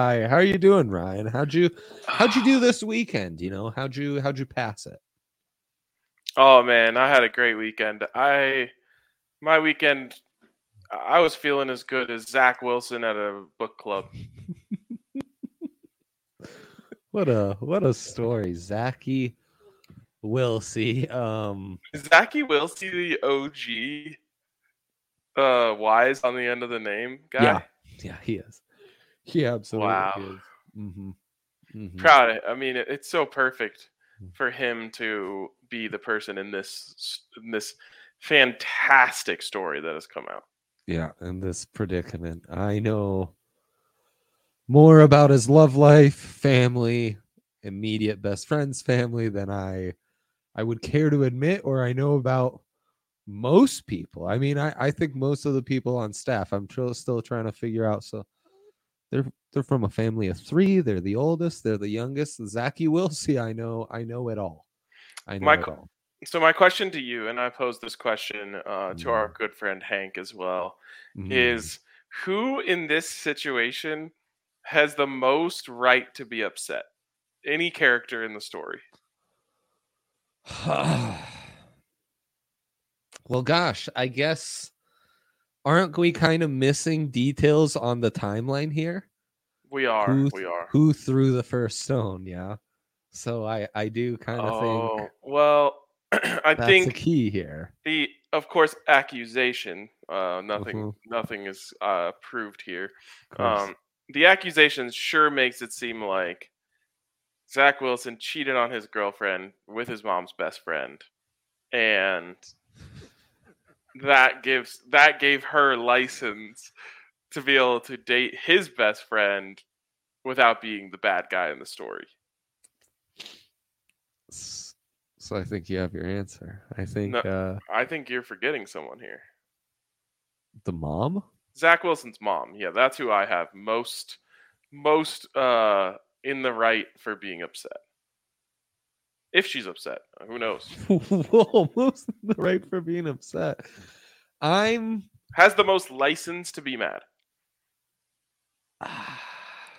guy. How are you doing, Ryan? How'd you how'd you do this weekend? You know, how'd you how'd you pass it? Oh man, I had a great weekend. I my weekend I was feeling as good as Zach Wilson at a book club. What a what a story. Zachy Wilsey. Um Zachy Wilsey the OG uh wise on the end of the name guy? Yeah. Yeah, he is. He absolutely Wow. is. hmm hmm Proud I mean it, it's so perfect Mm. for him to be the person in this in this fantastic story that has come out. Yeah, in this predicament. I know more about his love life, family, immediate best friends, family than I I would care to admit or I know about most people. I mean, I, I think most of the people on staff, I'm tr- still trying to figure out. So they're they're from a family of three. They're the oldest. They're the youngest. Zachy Wilsey, I know. I know it all. I know it all. So my question to you, and I posed this question uh, to our Mm. good friend Hank as well, Mhm. is who in this situation has the most right to be upset? Any character in the story. well, gosh, I guess aren't we kind of missing details on the timeline here? We are. Who we are. Who threw the first stone? Yeah. So I I do kind of Oh, think well, I that's the key here. the, of course, accusation. Uh, nothing, Mhm. nothing is uh, proved here. Um, the accusation sure makes it seem like Zach Wilson cheated on his girlfriend with his mom's best friend, and that gives that gave her license to be able to date his best friend without being the bad guy in the story. So I think you have your answer. I think No. uh I think you're forgetting someone here. the mom. Zach Wilson's mom. Yeah, that's who I have most most uh in the right for being upset. If she's upset, who knows? Whoa, most the right for being upset. I'm Has the most license to be mad.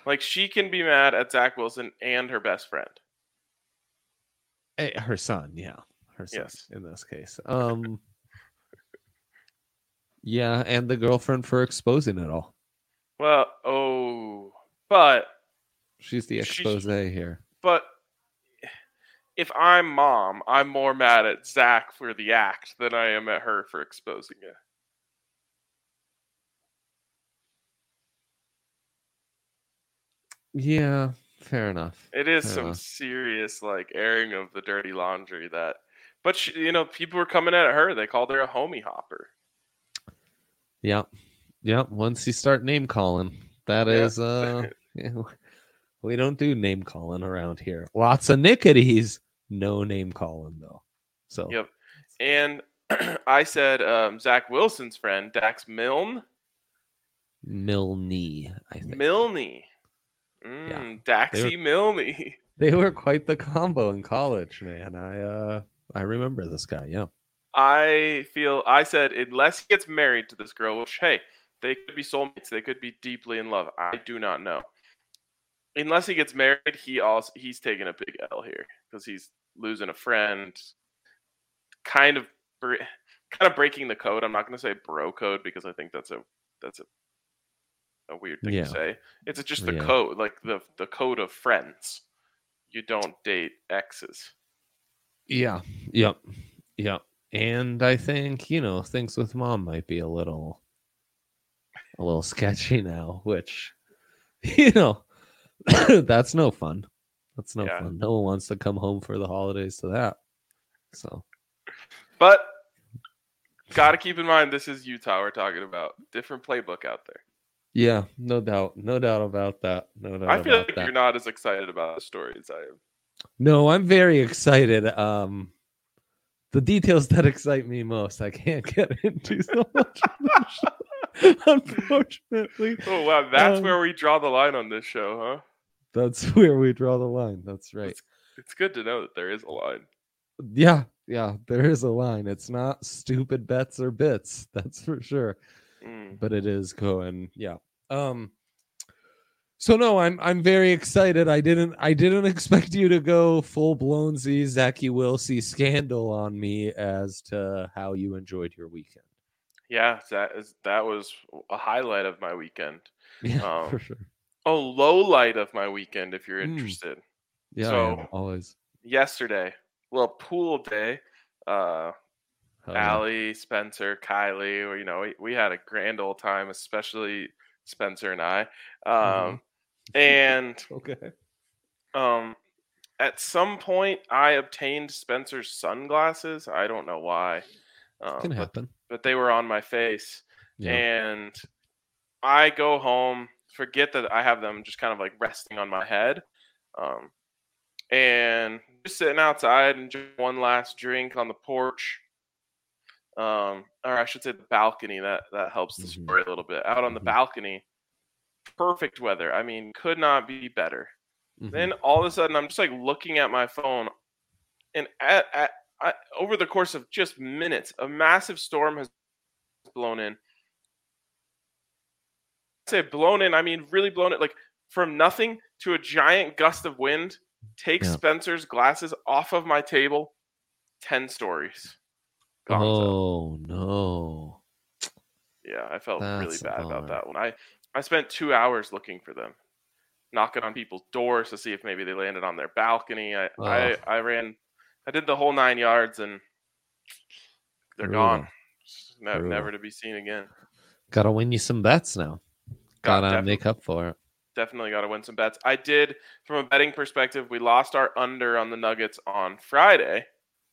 Like she can be mad at Zach Wilson and her best friend. Eh, her son, yeah. Her son Yes. in this case. Um Yeah, and the girlfriend for exposing it all. Well, oh, but She's the She's- expose here. but if I'm mom, I'm more mad at Zach for the act than I am at her for exposing it. Yeah, fair enough. It is Fair some enough. serious like airing of the dirty laundry that but she, you know people were coming at her they called her a homie hopper Yep. Yep. Once you start name calling, that Yeah. is uh yeah, we don't do name calling around here. Lots of nickities, no name calling though. So Yep. and i said um, zach wilson's friend dax milne Milne, I think. milne mm, daxy milne they were quite the combo in college, man. I uh I remember this guy, yeah. i feel i said unless he gets married to this girl which hey they could be soulmates they could be deeply in love i do not know unless he gets married he also he's taking a big l here because he's losing a friend kind of kind of breaking the code i'm not going to say bro code because i think that's a that's a a weird thing Yeah. to say it's just the Yeah. code like the the code of friends you don't date exes Yeah. Yep. Yep. And I think, you know, things with mom might be a little a little sketchy now, which you know, that's no fun. That's no Yeah. fun. No one wants to come home for the holidays to that. So, But got to keep in mind this is Utah we're talking about. Different playbook out there. yeah, no doubt. No doubt about that. No doubt I feel like that. you're not as excited about the story as I am. No, I'm very excited. Um the details that excite me most, I can't get into so much. on the show, Unfortunately, Oh wow, that's Um, where we draw the line on this show, huh? That's where we draw the line. That's right. It's good to know that there is a line. Yeah, yeah, there is a line. It's not stupid bets or bits, that's for sure. Mm. But it is Cohen. yeah. Um so no, I'm I'm very excited. I didn't I didn't expect you to go full blown Z Zachy Wilsey scandal on me as to how you enjoyed your weekend. Yeah, that is that was a highlight of my weekend. Yeah, Um, for sure. Oh, low light of my weekend if you're Mm. interested. Yeah, so- am, always. Yesterday, well, pool day. Uh, Hell yeah. Spencer, Kylie, or you know, we, we had a grand old time, especially Spencer and I. Um, and Okay. um, at some point, I obtained Spencer's sunglasses. I don't know why, um, Can but, happen. but they were on my face, Yeah. and I go home, forget that I have them just kind of like resting on my head, um, and just sitting outside and just one last drink on the porch, um, or I should say the balcony. That that helps the Mhm. story a little bit. Out on the Mhm. balcony, perfect weather. I mean, could not be better. Mhm. Then all of a sudden, I'm just like looking at my phone, and at, at I, over the course of just minutes, a massive storm has blown in. Say blown in, I mean really blown it, like from nothing to a giant gust of wind. Take Yeah. Spencer's glasses off of my table, ten stories. Oh no. Yeah, I felt really That's a bad about that one. I I spent two hours looking for them, knocking on people's doors to see if maybe they landed on their balcony. I I, I ran, I did the whole nine yards, and they're gone. Ne- never to be seen again. Gotta win you some bets now. God, Gotta make up for it. definitely got to win some bets. I did, from a betting perspective, we lost our under on the Nuggets on Friday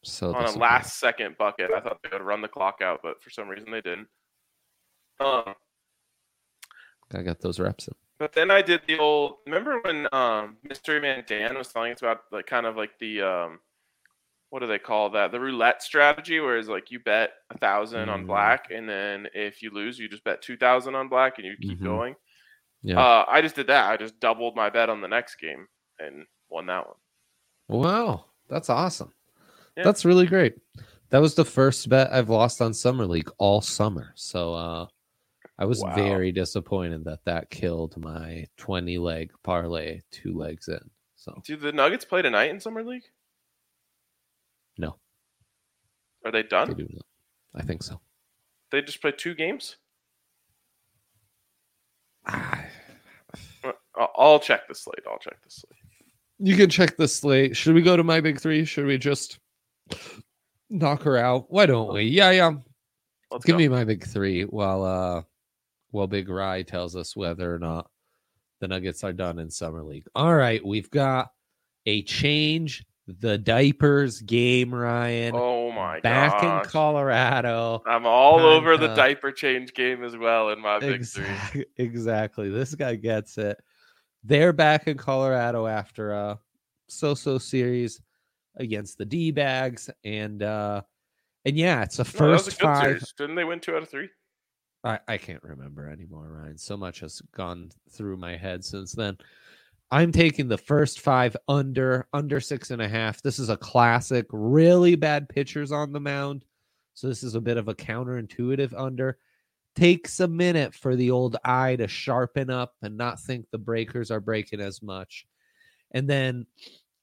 So on a disappointing. last second bucket. I thought they would run the clock out, but for some reason they didn't. Um, I got those reps in. But then I did the old. Remember when um, Mystery Man Dan was telling us about like kind of like the um, what do they call that? The roulette strategy, where it's like you bet a thousand on Mm. black, and then if you lose, you just bet two thousand on black, and you keep Mhm. going. Yeah. Uh, I just did that. I just doubled my bet on the next game and won that one. Wow, that's awesome. Yeah. That's really great. That was the first bet I've lost on Summer League all summer. So uh I was Wow. very disappointed that that killed my 20 leg parlay two legs in. So Do the Nuggets play tonight in summer league? No. Are they they done? do not. I think so. They just play two games. Ah, Uh, I'll I'll check the slate. I'll check the slate. you can check the slate. Should we go to my big three? Should we just knock her out? Why don't we? Yeah, yeah. Let's Give go. me my big three while uh while Big Rye tells us whether or not the Nuggets are done in summer league. All right, we've got a change the diapers game, Ryan. Oh my back gosh. in Colorado. I'm all Time over the diaper change game as well in my big three. Exactly. This guy gets it. They're back in Colorado after a so-so series against the D bags. And uh and yeah, it's a No, first a good five. series. Didn't they win two out of three? I, I can't remember anymore, Ryan. So much has gone through my head since then. I'm taking the first five under under six and a half. This is a classic, really bad pitchers on the mound. So this is a bit of a counterintuitive under. Takes a minute for the old eye to sharpen up and not think the breakers are breaking as much. And then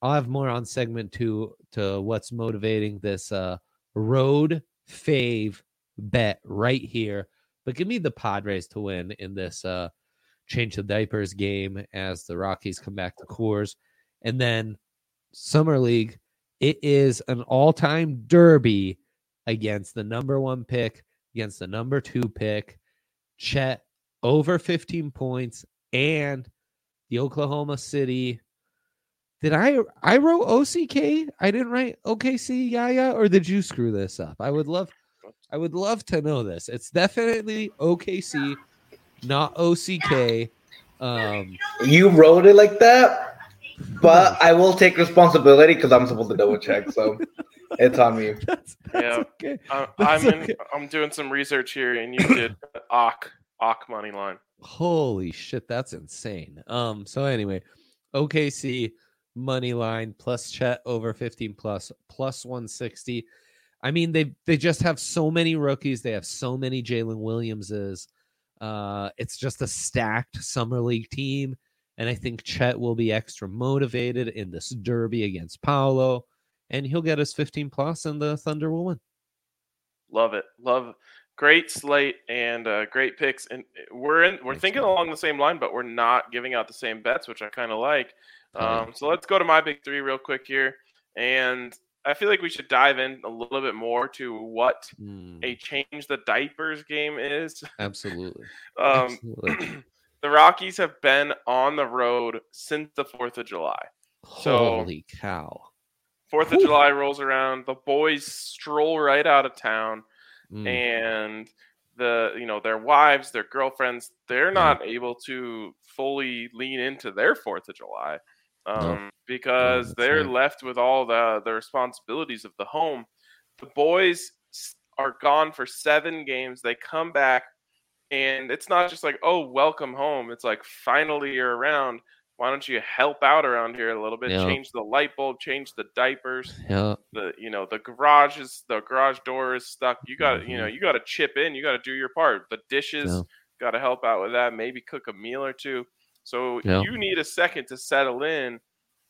I'll have more on segment two to what's motivating this uh road fave bet right here. But give me the Padres to win in this uh change the diapers game as the Rockies come back to Coors. And then Summer League, it is an all-time derby against the number one pick, against the number two pick. Chet over 15 points and the Oklahoma City. Did I I wrote OCK? I didn't write OKC Yaya, or did you screw this up? I would love I would love to know this. It's definitely OKC, not OCK. Um, You wrote it like that, but I will take responsibility because I'm supposed to double check. So it's on me. that's, that's Yeah. okay. Uh, I'm okay. I'm doing some research here, and you did Ock Ock money line. Holy shit, that's insane. Um, so anyway, OKC money line plus Chet over 15 plus plus 160. I mean, they they just have so many rookies. They have so many Jalen Williamses. Uh, it's just a stacked summer league team, and I think Chet will be extra motivated in this derby against Paolo, and he'll get his 15 plus, and the Thunder will win. Love it. Love great slate and uh, great picks. And we're in we're Thanks, thinking man. along the same line, but we're not giving out the same bets, which I kind of like. Um, so let's go to my big three real quick here. And I feel like we should dive in a little bit more to what Mm, a change the diapers game is. absolutely. Um, absolutely. the Rockies have been on the road since the 4th of July. So- Holy cow. Fourth of Whew. July rolls around, the boys stroll right out of town, Mm. and the you know their wives, their girlfriends, they're not able to fully lean into their Fourth of July um, Oh, because that's they're right. left with all the the responsibilities of the home. The boys are gone for seven games. They come back, and it's not just like oh welcome home. It's like finally you're around. Why don't you help out around here a little bit? Yeah. Change the light bulb, change the diapers Yeah. the you know the garage is the garage door is stuck you got to you know mm-hmm. you got to chip in you got to do your part the dishes Yeah. got to help out with that maybe cook a meal or two so you need a second to settle in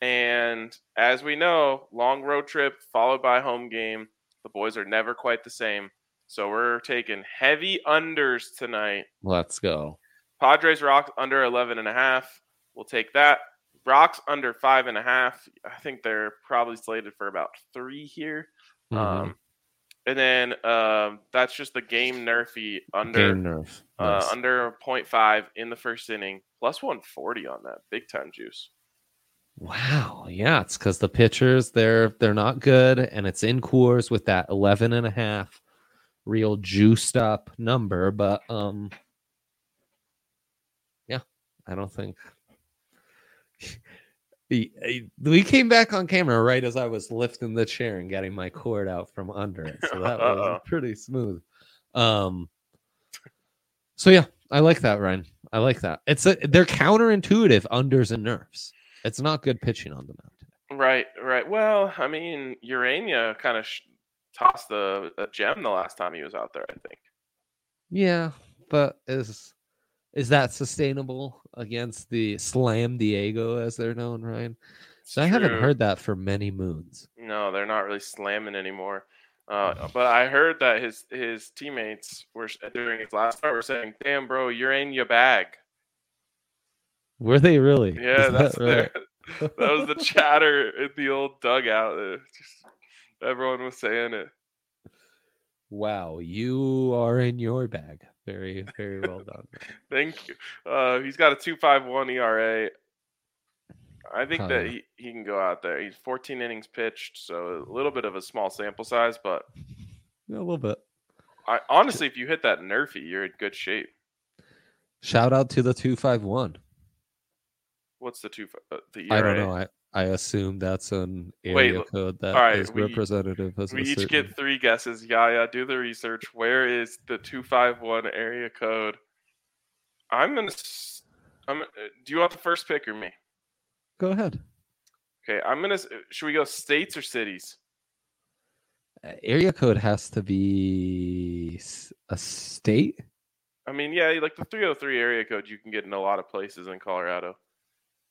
and as we know long road trip followed by home game the boys are never quite the same so we're taking heavy unders tonight Let's go. padres rock under 11 and a half we'll take that rocks under five and a half i think they're probably slated for about three here Mhm. um, and then um, that's just the game nerfy under Game nerf. uh, under 0.5 in the first inning, plus 140 on that big time juice. Wow. Yeah, it's because the pitchers they're they're not good, and it's in Coors with that 11 and a half real juiced up number. But um, yeah, I don't think we came back on camera right as I was lifting the chair and getting my cord out from under it, so that was pretty smooth. Um, so yeah, I like that, Ryan. I like that. It's a, they're counterintuitive unders and nerfs. It's not good pitching on the mound today. Right, right. Well, I mean, Ureña kind of sh- tossed the a gem the last time he was out there. I think. Yeah, but is is that sustainable against the Slam Diego as they're known, Ryan? So I haven't heard that for many moons. No, they're not really slamming anymore. Uh, but I heard that his his teammates were during his last start were saying, "Damn, bro, you're in your bag." Were they really? Yeah, Is that's that right? their that was the chatter in the old dugout. Just, everyone was saying it. Wow, you are in your bag. Very, very well done. Thank you. Uh, he's got a two five one ERA. I think Huh. that he, he can go out there. He's 14 innings pitched, so a little bit of a small sample size, but A little bit. I honestly, if you hit that Nerfy, you're in good shape. Shout out to the two five one. What's the two? Uh, the ERA? I don't know. I I assume that's an Wait, area l- code that is alright, we- representative as We each certain- get three guesses. Yaya, do the research. Where is the two five one area code? I'm gonna. s- I'm. uh, Do you want the first pick or me? Go ahead. Okay, I'm gonna. Should we go states or cities? Uh, Area code has to be a state. I mean, yeah, like the 303 area code, you can get in a lot of places in Colorado.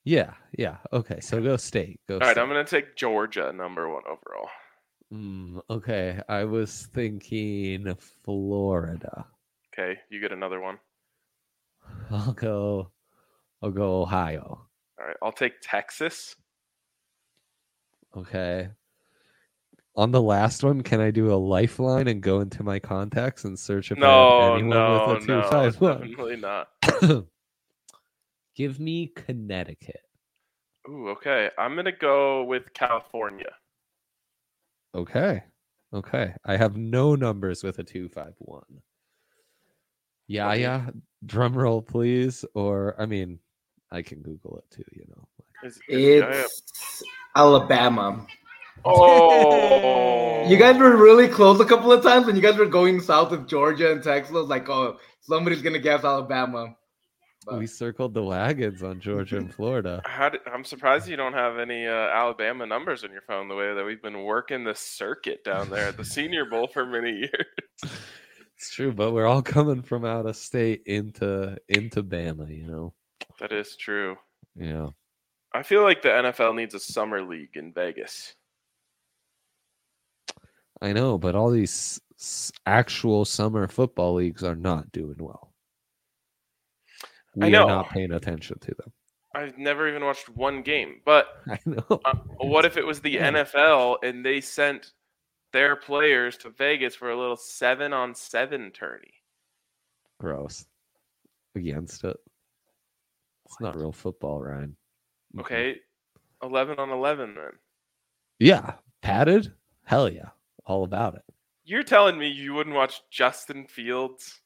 Yeah, yeah. Okay, so go state. Go. All right, state. I'm gonna take Georgia number one overall. Mm, okay, I was thinking Florida. Okay, you get another one. I'll go. I'll go Ohio. All right, I'll take Texas. Okay. On the last one, can I do a lifeline and go into my contacts and search if I No, have anyone no, with a two no, five one? definitely not. Give me Connecticut. Ooh, okay. I'm gonna go with California. Okay. Okay. I have no numbers with a 251. Yeah, Okay. yeah. Drum roll, please. Or, I mean, I can Google it too, you know. Is, is It's Alabama. Oh, You guys were really close a couple of times when you guys were going south of Georgia and Texas. Like, oh, somebody's gonna guess Alabama. But We circled the wagons on Georgia and Florida. How did, I'm surprised you don't have any uh, Alabama numbers on your phone. The way that we've been working the circuit down there at the Senior Bowl for many years. It's true, but we're all coming from out of state into into Bama, you know. That is true. Yeah. I feel like the NFL needs a summer league in Vegas. I know, but all these s- actual summer football leagues are not doing well. I We are not paying attention to them. I've never even watched one game, but I know. uh, what if it was the. NFL and they sent their players to Vegas for a little seven on seven tourney? Gross. Against it. It's not real football, Ryan. Okay, eleven on eleven then. Yeah. Padded? Hell yeah. All about it. You're telling me you wouldn't watch Justin Fields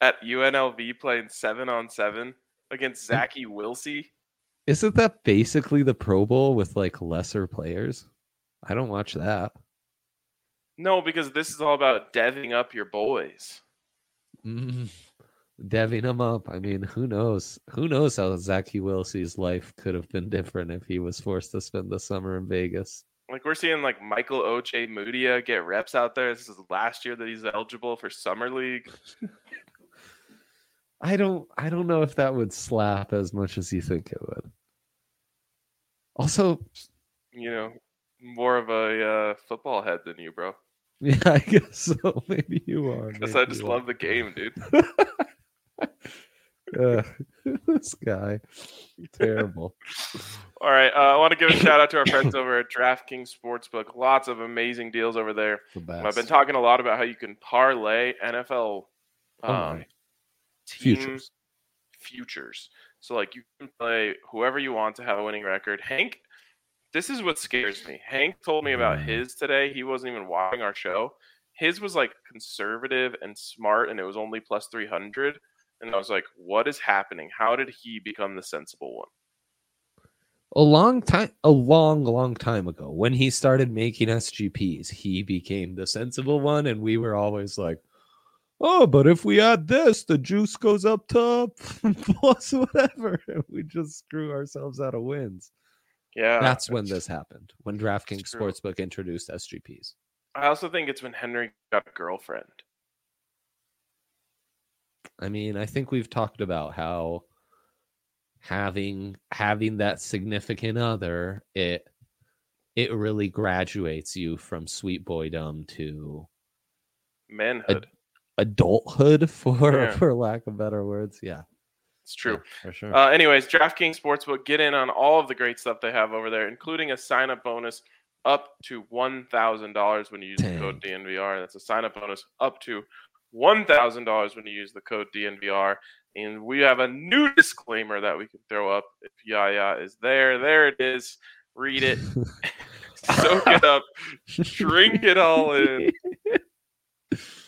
at UNLV playing seven on seven against Zachy Wilsey? Isn't that basically the Pro Bowl with like lesser players? I don't watch that. No, because this is all about deving up your boys. Mm, deving them up. I mean, who knows? Who knows how Zachy Wilsey's life could have been different if he was forced to spend the summer in Vegas. Like we're seeing like Michael Ojemudia get reps out there. This is last year that he's eligible for summer league. I don't I don't know if that would slap as much as you think it would. Also, You know, more of a uh, football head than you, bro. yeah, I guess so. Maybe you are. Because I just love the game, dude. Uh, this guy. Terrible. All right, uh, I want to give a shout out to our friends over at DraftKings Sportsbook. Lots of amazing deals over there. The best. I've been talking a lot about how you can parlay NFL Oh, um, my. Futures. futures. So like you can play whoever you want to have a winning record. Hank, this is what scares me. Hank told me about Mm. his today. He wasn't even watching our show. His was like conservative and smart, and it was only plus three hundred. And I was like, "What is happening? How did he become the sensible one?" a long time a long long time ago when he started making sgps he became the sensible one and we were always like oh but if we add this the juice goes up to plus whatever we just screw ourselves out of wins Yeah, that's when this happened when draftkings sportsbook introduced sgps I also think it's when Henry got a girlfriend. i mean i think we've talked about how having having that significant other it it really graduates you from sweet boydom to Manhood. Adulthood for Yeah. for lack of better words yeah It's true. Yeah, for sure. Uh, anyways, DraftKings Sportsbook, get in on all of the great stuff they have over there, including a sign up bonus up to $1,000 when you use the code DNVR. That's a sign up bonus up to $1,000 when you use the code DNVR. And we have a new disclaimer that we can throw up if Yaya is there. There it is. Read it, soak it up, drink it all in.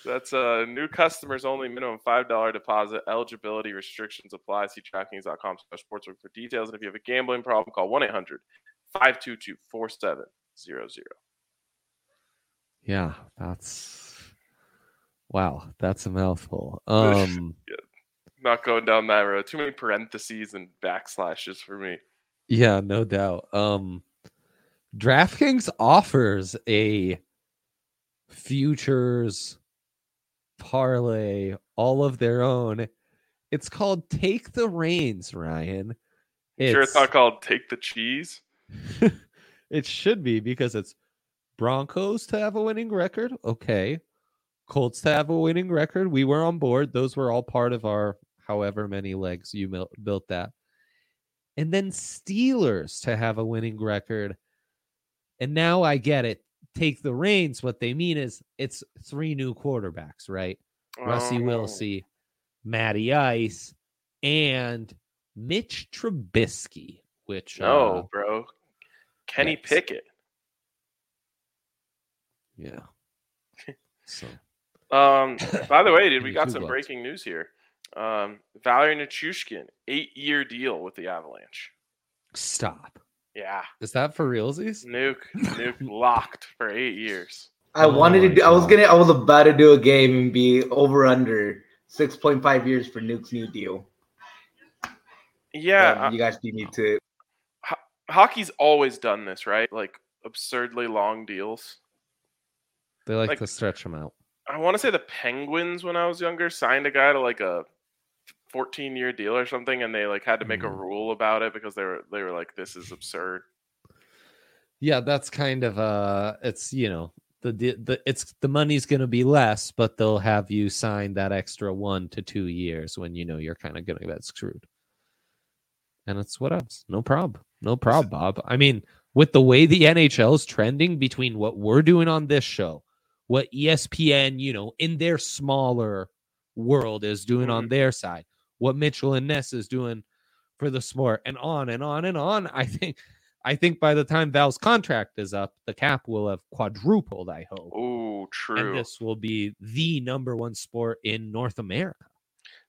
That's uh, new customers only, minimum $5 deposit. Eligibility restrictions apply. See DraftKings.com slash sportsbook for details. And if you have a gambling problem, call 1 800 522 4700. Yeah, that's wow, that's a mouthful. Um Not going down that road. Too many parentheses and backslashes for me. yeah, no doubt. Um DraftKings offers a futures parlay all of their own. It's called Take the Reins, Ryan. sure, it's not called Take the Cheese. it should be because it's Broncos to have a winning record. Okay. Colts to have a winning record. We were on board. Those were all part of our however many legs you mil- built that. And then Steelers to have a winning record. And now I get it. Take the reins. What they mean is it's three new quarterbacks, right? Russie Oh. Wilsey, Matty Ice, and Mitch Trubisky, which No, uh, bro. Kenny yes. Pickett. yeah. So Um, by the way, dude, we got some blocks. breaking news here. Um, Valeri Nichushkin, eight year deal with the Avalanche. stop. Yeah. Is that for realsies? Nuke, nuke locked for eight years. I Oh wanted to my do. I was gonna. I was about to do a game and be over under six point five years for Nuke's new deal. Yeah, Um, you guys beat me to ho- hockey's always done this, right? Like absurdly long deals. They like, Like- to stretch them out. I want to say the Penguins, when I was younger, signed a guy to like a 14 year deal or something, and they like had to make a Mhm. rule about it because they were they were like, "This is absurd." Yeah, that's kind of uh it's you know, the the, it's the money's going to be less, but they'll have you sign that extra 1 to 2 years when you know you're kind of going to get screwed. And it's what else? No problem. No problem, Bob. I mean, with the way the NHL's trending between what we're doing on this show, what ESPN, you know, in their smaller world is doing on their side, what Mitchell and Ness is doing for the sport, and on and on and on. I think I think by the time Val's contract is up, the cap will have quadrupled, I hope. Oh, true. And this will be the number one sport in North America.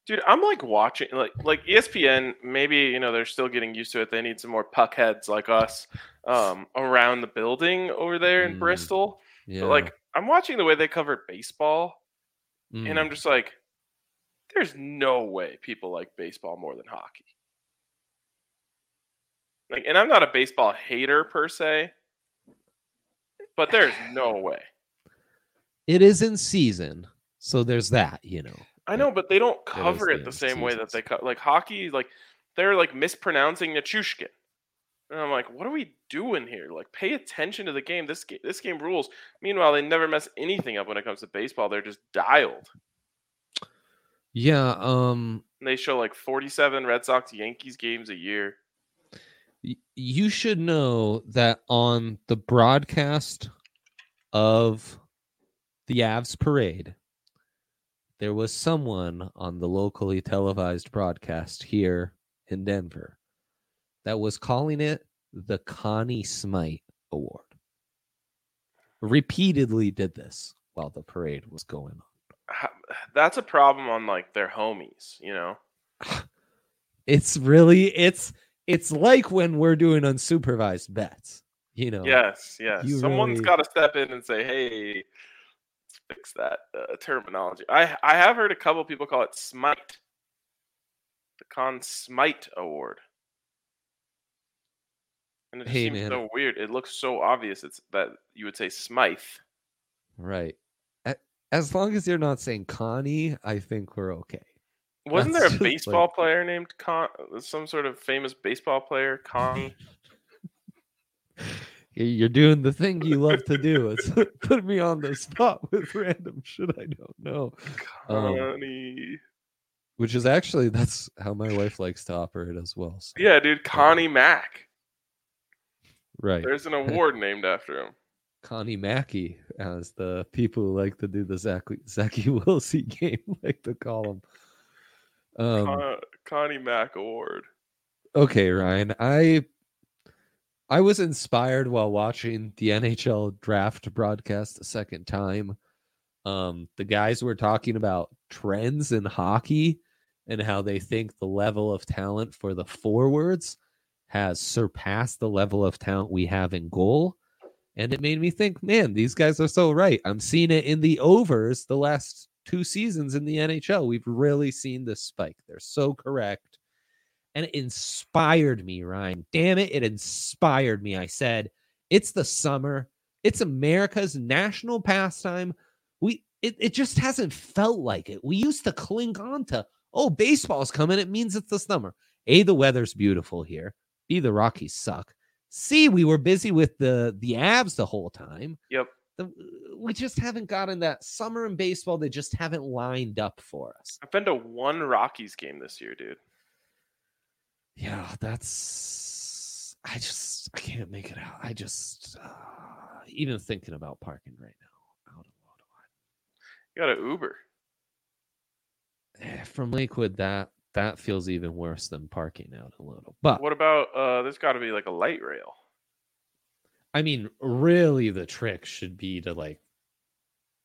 Dude, I'm like watching like like ESPN. Maybe you know they're still getting used to it. They need some more puck heads like us um, around the building over there in Mm, Bristol. Yeah. But like I'm watching the way they cover baseball, Mm. and I'm just like, there's no way people like baseball more than hockey. Like, and I'm not a baseball hater per se, but there's no way. it is in season, so there's that, you know. I know, but they don't cover it the same way that they cut. Like hockey, like they're like mispronouncing Nichushkin, and I'm like, what are we doing here? Like, pay attention to the game. This game, this game rules. Meanwhile, they never mess anything up when it comes to baseball. They're just dialed. Yeah, um And they show like 47 Red Sox Yankees games a year. you should know that on the broadcast of the Avs parade, there was someone on the locally televised broadcast here in Denver that was calling it the Connie Smite Award. Repeatedly did this while the parade was going on. Ha- That's a problem on like their homies, you know. It's really it's it's like when we're doing unsupervised bets, you know. Yes, yes. you Someone's really- got to step in and say, "Hey, fix that uh, terminology." I I have heard a couple people call it smite, the Con Smite Award, and it Hey, seems man. so weird. It looks so obvious. It's that you would say Smythe. Right. As long as you're not saying Connie, I think we're okay. Wasn't That's there a just like- baseball player named Con? Some sort of famous baseball player, Connie. You're doing the thing you love to do. It's put me on the spot with random shit I don't know. Um, Connie. which is actually that's how my wife likes to operate as well. so- Yeah, dude, Connie Mack. right. There's an award named after him. Connie Mackey, as the people who like to do the Zach Zachy Wilsey game like to call him. Um, Con- Connie Mack Award. okay, Ryan, I I was inspired while watching the NHL draft broadcast a second time. Um, the guys were talking about trends in hockey and how they think the level of talent for the forwards has surpassed the level of talent we have in goal. And it made me think, man, these guys are so right. I'm seeing it in the overs the last two seasons in the NHL. We've really seen this spike. They're so correct. And it inspired me, Ryan. Damn it, it inspired me. I said, it's the summer. It's America's national pastime. We it, it just hasn't felt like it. We used to cling on to, oh, baseball's coming. It means it's the summer. A, the weather's beautiful here. B, the Rockies suck. C, we were busy with the the Avs the whole time. Yep. The, we just haven't gotten that summer in baseball. They just haven't lined up for us. I've been to one Rockies game this year, dude. Yeah, that's. I just I can't make it out. I just uh, even thinking about parking right now out of Ottawa. You got an Uber. Eh, From Lakewood, that that feels even worse than parking out a little. But What about uh there's gotta be like a light rail. I mean, really, the trick should be to like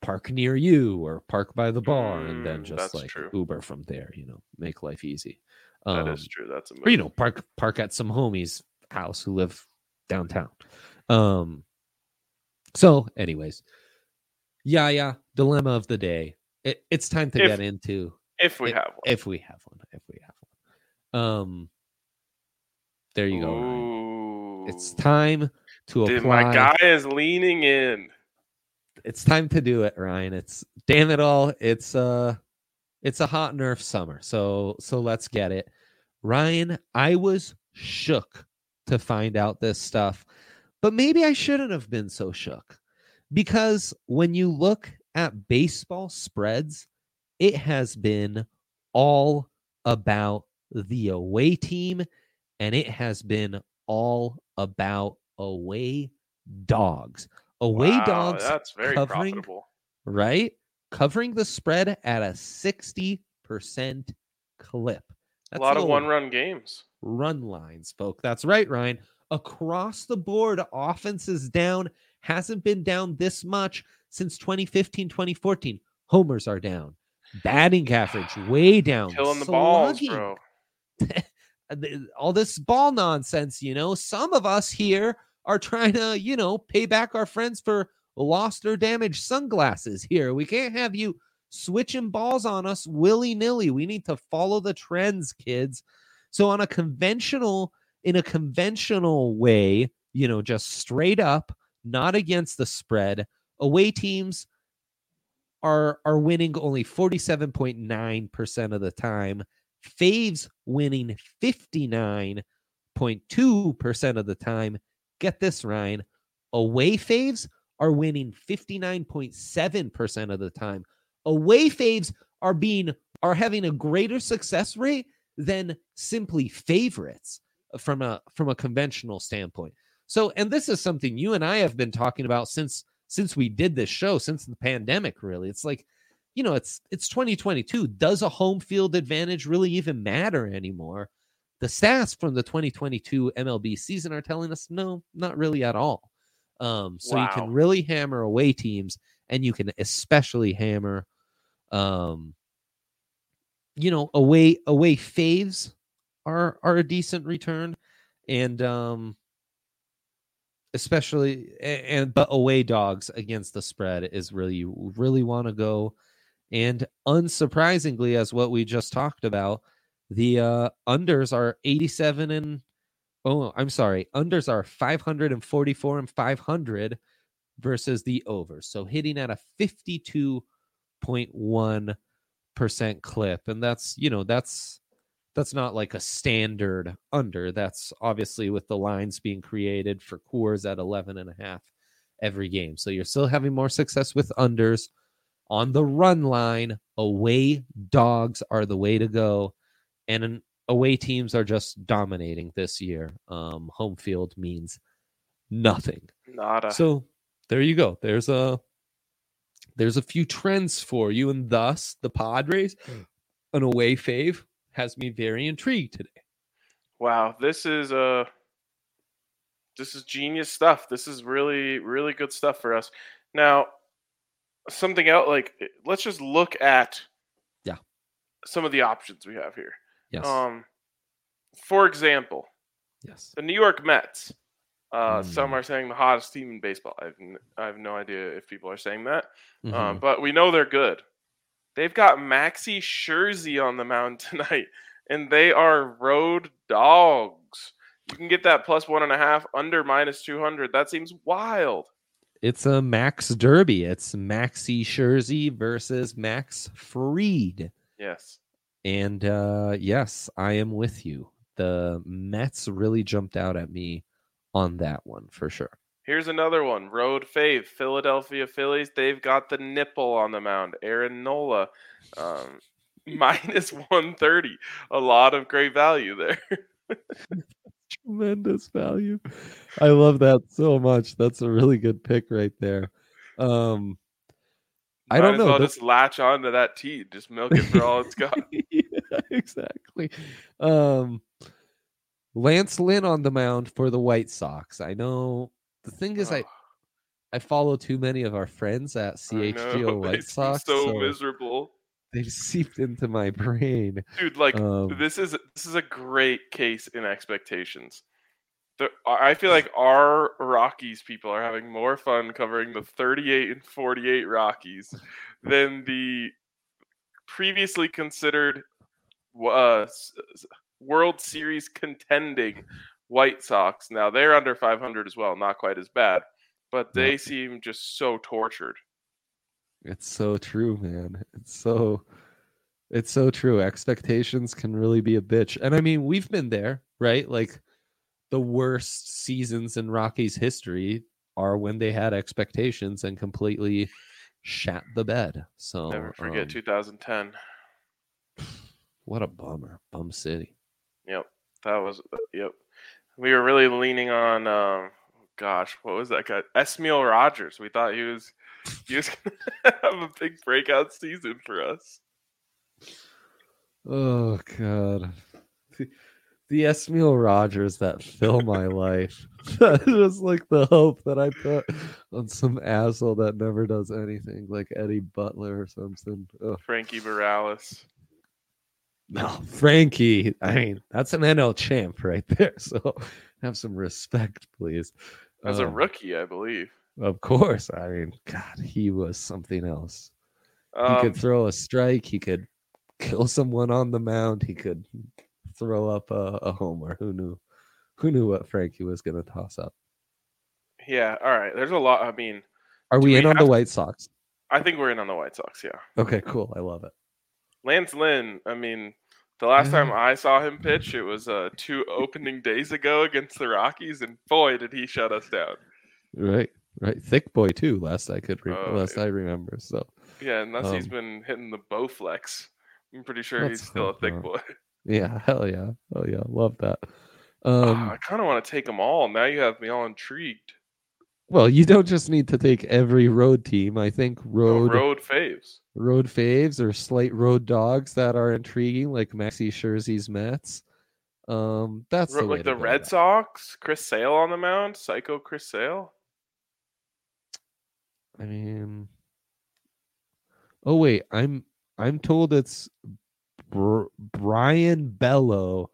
park near you or park by the bar and then Mm, just like true. Uber from there. You know, make life easy. That Um, is true. That's a or you know park park at some homie's house who live downtown um so anyways yeah yeah dilemma of the day it, it's time to If- get into if we if- have one. if we have one if we have one um there you go Ryan. it's time to Dude, apply my guy is leaning in. it's time to do it ryan it's damn it all it's uh it's a hot nerf summer so so let's get it ryan i was shook to find out this stuff but maybe i shouldn't have been so shook because when you look at baseball spreads it has been all about the away team and it has been all about away dogs away Wow, dogs That's very covering- profitable. right? Covering the spread at a 60% clip. a lot of one run games. run lines, folk. That's right, Ryan. Across the board, offense is down, hasn't been down this much since 2015, 2014. Homers are down. Batting average way down. Killing the balls, bro. all this ball nonsense, you know. Some of us here are trying to, you know, pay back our friends for lost or damaged sunglasses here. We can't have you switching balls on us willy nilly. We need to follow the trends, kids. So, on a conventional, in a conventional way, you know, just straight up, not against the spread, away teams are are winning only 47.9% of the time Faves winning 59.2% of the time. Get this, Ryan. Away faves are winning 59.7% of the time. Away faves are being are having a greater success rate than simply favorites from a from a conventional standpoint. So, and this is something you and I have been talking about since since we did this show, since the pandemic, really. It's like you know, it's it's 2022. Does a home field advantage really even matter anymore? The stats from the 2022 MLB season are telling us no, not really at all. Um, so you can really hammer away teams, and you can especially hammer, um, you know, away away faves are are a decent return, and um, especially and but away dogs against the spread is really you really want to go and unsurprisingly, as what we just talked about, the uh, unders are 87 and oh, I'm sorry, unders are 544 and 500 versus the overs. So hitting at a 52.1% clip. And that's, you know, that's that's not like a standard under. That's obviously with the lines being created for Coors at 11 and a half every game. So you're still having more success with unders on the run line, away dogs are the way to go. And an, away teams are just dominating this year. Um, home field means nothing. Nada. So there you go. There's a there's a few trends for you, and thus the Padres, an away fave, has me very intrigued today. Wow, this is uh this is genius stuff. This is really really good stuff for us. Now, something else like eh, let's just look at Yeah. some of the options we have here. Yes. Um for example, yes. the New York Mets. Uh, Some Mm. are saying the hottest team in baseball. I have, n- I have no idea if people are saying that, Mhm. um, but we know they're good. They've got Maxi Scherzi on the mound tonight, and they are road dogs. You can get that plus one and a half under minus two hundred. That seems wild. It's a Max Derby. It's Maxi Scherzi versus Max Fried. Yes. And uh, yes, I am with you. The Mets really jumped out at me on that one for sure. Here's another one. Road fave. Philadelphia Phillies. They've got the nipple on the mound. Aaron Nola. Um, minus 130. A lot of great value there. Tremendous value. I love that so much. That's a really good pick right there. Um, I don't as know. well the- just latch onto that tea. Just milk it for all it's got. yeah, exactly. Um, Lance Lynn on the mound for the White Sox. I know the thing is, I Oh, I follow too many of our friends at I CHGO White Sox, So, so miserable, they've seeped into my brain. dude. Like Um, this is this is a great case in expectations. The, I feel like our Rockies people are having more fun covering the 38 and 48 Rockies than the previously considered uh, World Series contending White Sox. Now they're under 500 as well, not quite as bad, but they seem just so tortured. It's so true, man. It's so it's so true. Expectations can really be a bitch. And I mean, we've been there, right? Like the worst seasons in Rockies history are when they had expectations and completely shat the bed. So Never forget um, 2010. what a bummer. Bum City. Yep, that was uh, yep. We were really leaning on. Um, gosh, what was that guy? Esmil Rogers. We thought he was he was gonna have a big breakout season for us. Oh god. The, the Esmil Rogers that fill my life. That was like the hope that I put on some asshole that never does anything, like Eddie Butler or something. Ugh. Frankie Morales. No, Frankie. I mean, that's an NL champ right there. So have some respect, please. As a Um, rookie, I believe. Of course. I mean, God, he was something else. He Um, could throw a strike. He could kill someone on the mound. He could throw up a, a homer. Who knew? Who knew what Frankie was going to toss up? yeah, all right. There's a lot. I mean, Are we we in on the White Sox? I think we're in on the White Sox. Yeah, Okay, cool. I love it. Lance Lynn. I mean, the last time I saw him pitch, it was uh, two opening days ago against the Rockies, and boy, did he shut us down. Right, right. Thick boy too. Last I could, re- Oh, last. I remember. So Yeah, unless he's been hitting the Bowflex. I'm pretty sure he's still a thick boy. yeah, hell yeah, oh yeah, love that. Ah, Um, I kind of want to take them all. Now you have me all intrigued. well, you don't just need to take every road team. I think Oh, road road faves. road faves or slight road dogs that are intriguing, like Maxi Scherzer's Mets. Um, that's Ro- the like the Red it. Sox, Chris Sale on the mound, Psycho Chris Sale. I mean, oh wait, I'm I'm told it's Br- Brayan Bello,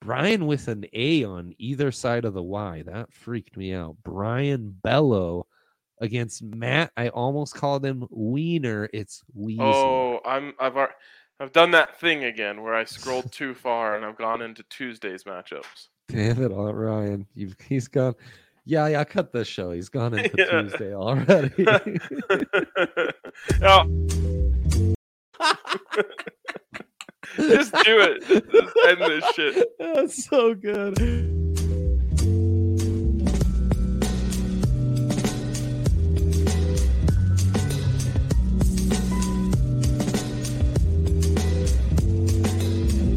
Brian with an A on either side of the Y. That freaked me out. Brayan Bello against Matt. I almost called him Wiener. It's Weezer. Oh, I'm I've I've done that thing again where I scrolled too far and I've gone into Tuesday's matchups. Damn it, Aunt Ryan. You've he's gone. Yeah, yeah, cut this show. He's gone into Yeah. Tuesday already. now, just do it. Just end this shit. That's so good.